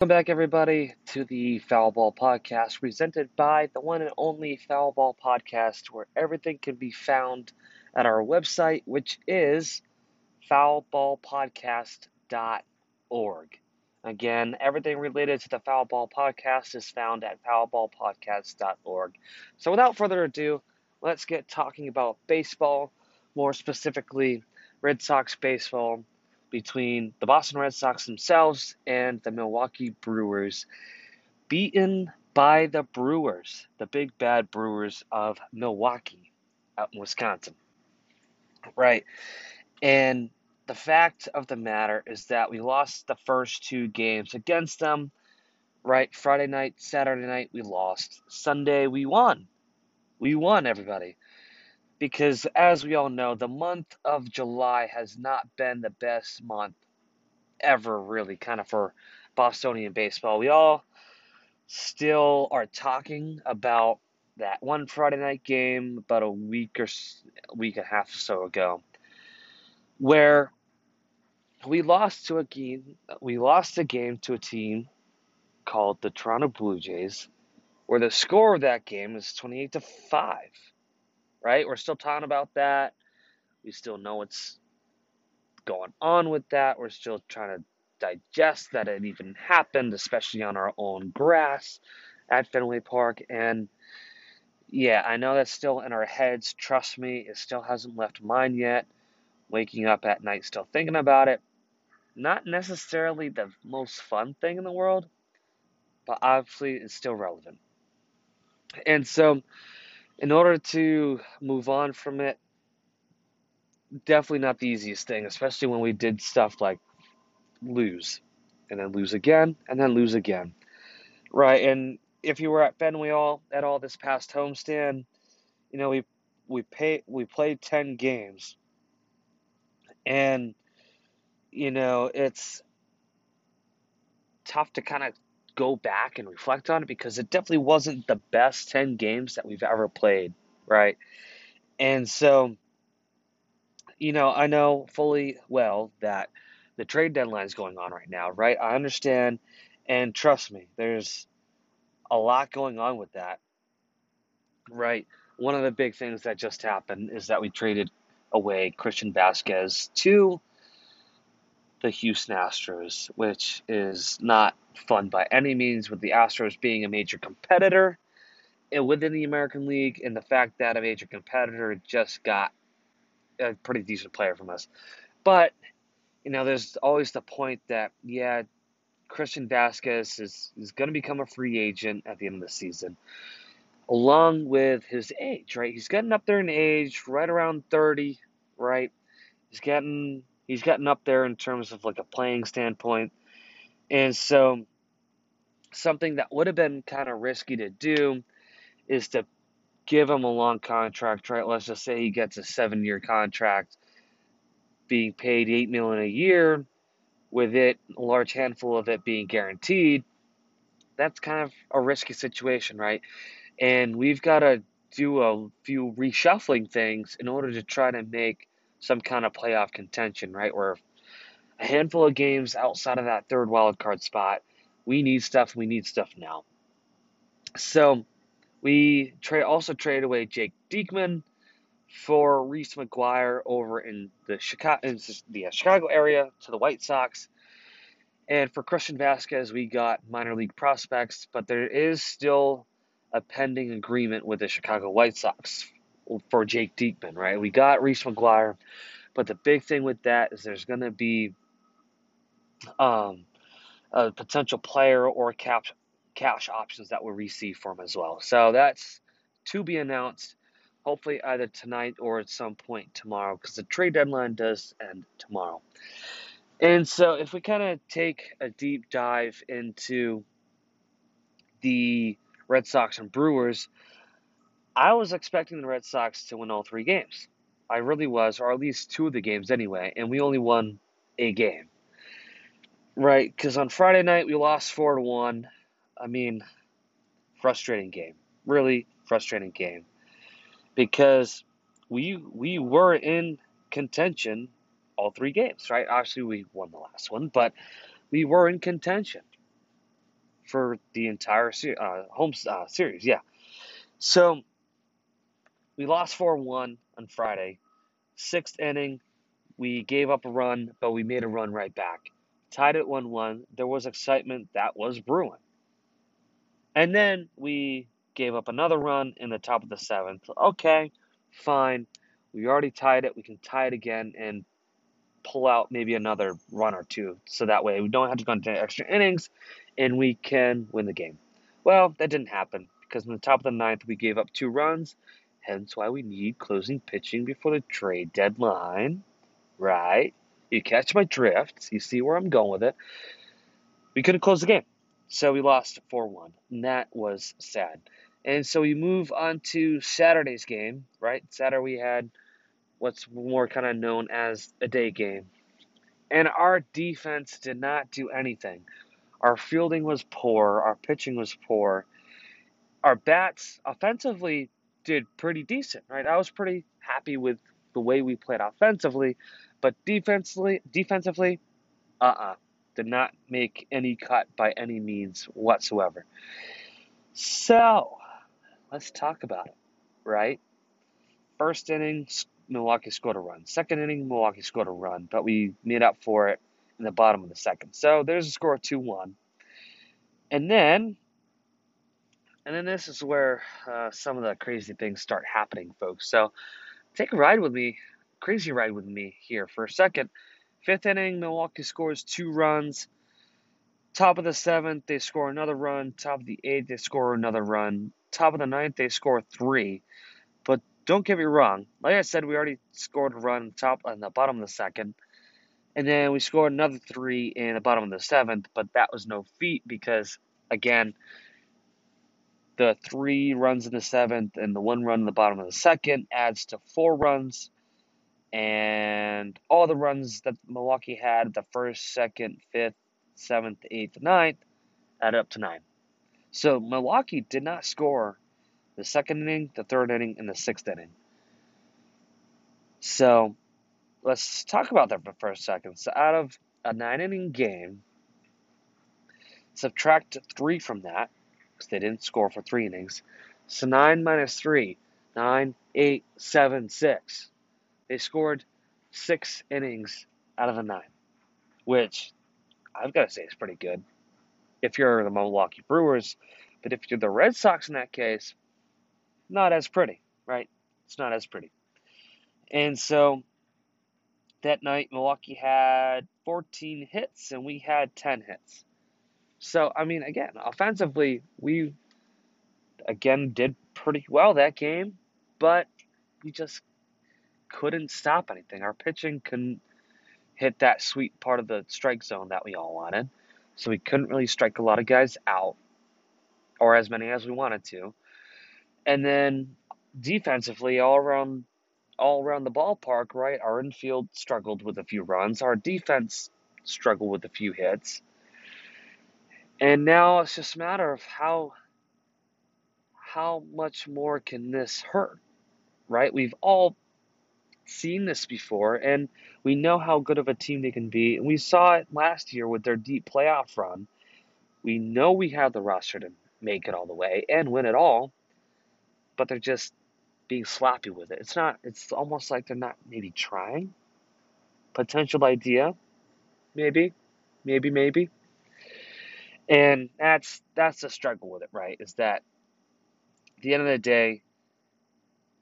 Welcome back, everybody, to the Foul Ball Podcast, presented by the one and only Foul Ball Podcast, where everything can be found at our website, which is foulballpodcast.org. Again, everything related to the Foul Ball Podcast is found at foulballpodcast.org. So, without further ado, let's get talking about baseball, more specifically, Red Sox baseball between the Boston Red Sox themselves and the Milwaukee Brewers, beaten by the Brewers, the big bad Brewers of Milwaukee out in Wisconsin. Right. And the fact of the matter is that we lost the first two games against them. Right. Friday night, Saturday night, we lost. Sunday, we won. We won, everybody because as we all know, the month of July has not been the best month ever, really, kind of for Bostonian baseball. We all still are talking about that one Friday night game about a week or week and a half or so ago, where we lost to a game. We lost a game to a team called the Toronto Blue Jays, where the score of that game is twenty eight to five right? We're still talking about that. We still know what's going on with that. We're still trying to digest that it even happened, especially on our own grass at Fenway Park. And yeah, I know that's still in our heads. Trust me, it still hasn't left mine yet. Waking up at night still thinking about it. Not necessarily the most fun thing in the world, but obviously it's still relevant. And so, in order to move on from it, definitely not the easiest thing, especially when we did stuff like lose and then lose again and then lose again. Right. And if you were at Fenway all at all this past homestand, you know, we we pay we played ten games. And you know, it's tough to kind of go back and reflect on it because it definitely wasn't the best 10 games that we've ever played, right? And so, you know, I know fully well that the trade deadline is going on right now, right? I understand, and trust me, there's a lot going on with that, right? One of the big things that just happened is that we traded away Christian Vazquez to the Houston Astros, which is not fun by any means, with the Astros being a major competitor within the American League, and the fact that a major competitor just got a pretty decent player from us. But, you know, there's always the point that, yeah, Christian Vazquez is, is going to become a free agent at the end of the season, along with his age, right? He's getting up there in age, right around 30, right? He's getting he's gotten up there in terms of like a playing standpoint. And so something that would have been kind of risky to do is to give him a long contract, right? Let's just say he gets a seven year contract being paid eight million a year, with it a large handful of it being guaranteed. That's kind of a risky situation, right? And we've got to do a few reshuffling things in order to try to make some kind of playoff contention, right? Where a handful of games outside of that third wild card spot, we need stuff. We need stuff now. So we trade also traded away Jake Diekman for Reese McGuire over in the Chicago in the uh, Chicago area to the White Sox. And for Christian Vazquez, we got minor league prospects, but there is still a pending agreement with the Chicago White Sox for Jake Diekman, right? We got Reese McGuire, but the big thing with that is there's going to be um, a potential player or cap, cash options that we'll receive from him as well. So that's to be announced, hopefully either tonight or at some point tomorrow, because the trade deadline does end tomorrow. And so if we kind of take a deep dive into the Red Sox and Brewers, I was expecting the Red Sox to win all three games. I really was, or at least two of the games anyway, and we only won a game. Right, because on Friday night we lost four to one. I mean, frustrating game, really frustrating game, because we we were in contention all three games. Right, obviously we won the last one, but we were in contention. for the entire se- uh, home uh, series. Yeah. So we lost 4 1 on Friday. Sixth inning, we gave up a run, but we made a run right back. Tied it 1 1. There was excitement that was brewing. And then we gave up another run in the top of the seventh. Okay, fine. We already tied it. We can tie it again and pull out maybe another run or two. So that way we don't have to go into extra innings and we can win the game. Well, that didn't happen because in the top of the ninth we gave up two runs. Hence why we need closing pitching before the trade deadline. Right? You catch my drift. You see where I'm going with it. We couldn't close the game. So we lost 4 1. And that was sad. And so we move on to Saturday's game, right? Saturday we had what's more kind of known as a day game. And our defense did not do anything. Our fielding was poor, our pitching was poor. Our bats offensively did pretty decent, right? I was pretty happy with the way we played offensively, but defensively, defensively, uh-uh, did not make any cut by any means whatsoever. So, let's talk about it, right? First inning, Milwaukee scored a run. Second inning, Milwaukee scored a run, but we made up for it in the bottom of the second. So there's a score of 2 1. And then, and then this is where uh, some of the crazy things start happening, folks. So take a ride with me, crazy ride with me here for a second. Fifth inning, Milwaukee scores two runs. Top of the seventh, they score another run. Top of the eighth, they score another run. Top of the ninth, they score three. But don't get me wrong. Like I said, we already scored a run top on the bottom of the second. And then we scored another three in the bottom of the seventh, but that was no feat because, again, the three runs in the seventh and the one run in the bottom of the second adds to four runs. And all the runs that Milwaukee had the first, second, fifth, seventh, eighth, ninth add up to nine. So Milwaukee did not score the second inning, the third inning, and the sixth inning. So let's talk about that for a first second. So out of a nine inning game, subtract three from that, because they didn't score for three innings. So nine minus three, nine, eight, seven, six. They scored six innings out of the nine, which I've got to say is pretty good. If you're the Milwaukee Brewers, but if you're the Red Sox in that case, not as pretty, right? It's not as pretty. And so that night, Milwaukee had 14 hits and we had 10 hits. So, I mean, again, offensively, we again did pretty well that game, but we just couldn't stop anything. Our pitching couldn't hit that sweet part of the strike zone that we all wanted. So we couldn't really strike a lot of guys out or as many as we wanted to. And then defensively, all around all around the ballpark, right? Our infield struggled with a few runs. Our defense struggled with a few hits. And now it's just a matter of how how much more can this hurt? Right? We've all seen this before and we know how good of a team they can be. And we saw it last year with their deep playoff run. We know we have the roster to make it all the way and win it all but they're just being sloppy with it. It's not, it's almost like they're not maybe trying. Potential idea, maybe, maybe, maybe. And that's that's the struggle with it, right? Is that at the end of the day,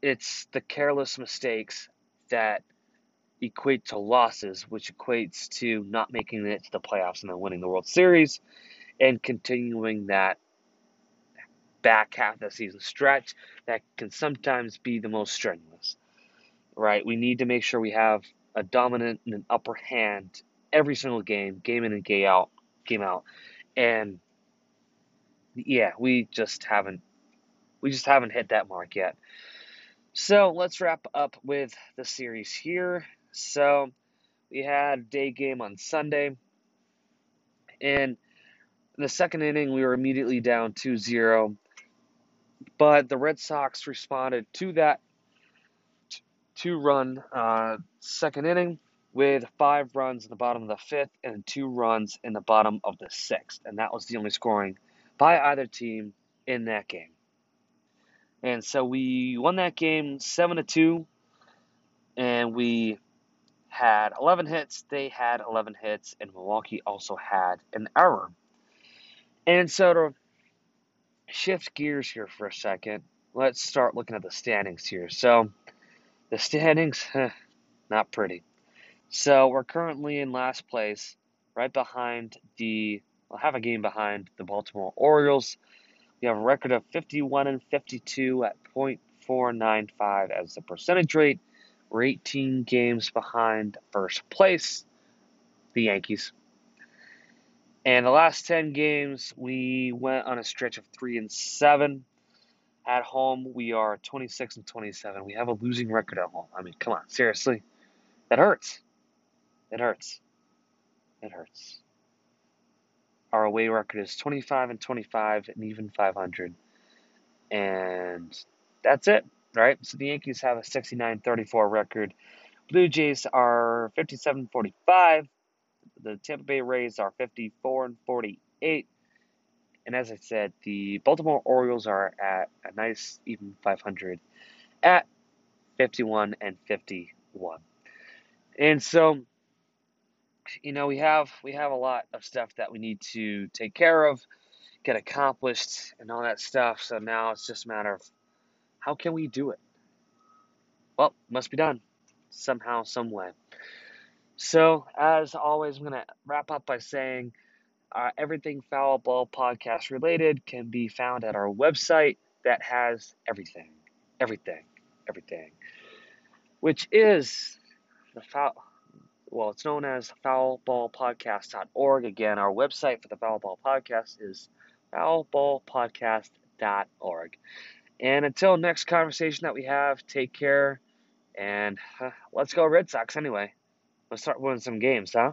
it's the careless mistakes that equate to losses, which equates to not making it to the playoffs and then winning the World Series and continuing that back half of the season stretch that can sometimes be the most strenuous. Right? We need to make sure we have a dominant and an upper hand every single game, game in and game out, game out. And yeah, we just haven't we just haven't hit that mark yet. So let's wrap up with the series here. So we had day game on Sunday. And in the second inning, we were immediately down 2 0. But the Red Sox responded to that two run uh, second inning with five runs in the bottom of the fifth and two runs in the bottom of the sixth. And that was the only scoring by either team in that game. And so we won that game 7 to 2 and we had 11 hits, they had 11 hits and Milwaukee also had an error. And so to shift gears here for a second, let's start looking at the standings here. So the standings, not pretty. So we're currently in last place, right behind the, well, have a game behind the Baltimore Orioles. We have a record of 51 and 52 at .495 as the percentage rate. We're 18 games behind first place, the Yankees. And the last 10 games, we went on a stretch of 3 and 7. At home, we are 26 and 27. We have a losing record at home. I mean, come on, seriously. That hurts. It hurts. It hurts. Our away record is 25 and 25 and even 500. And that's it, right? So the Yankees have a 69 34 record. Blue Jays are 57 45. The Tampa Bay Rays are 54 and 48. And as I said, the Baltimore Orioles are at a nice even 500 at 51 and 51. And so you know, we have we have a lot of stuff that we need to take care of, get accomplished, and all that stuff. So now it's just a matter of how can we do it? Well, must be done somehow, some way. So as always, I'm gonna wrap up by saying. Uh, everything foul ball podcast related can be found at our website that has everything, everything, everything, which is the foul well, it's known as foulballpodcast.org. Again, our website for the Foul Ball Podcast is foulballpodcast.org. And until next conversation that we have, take care and let's go Red Sox anyway. Let's start winning some games, huh?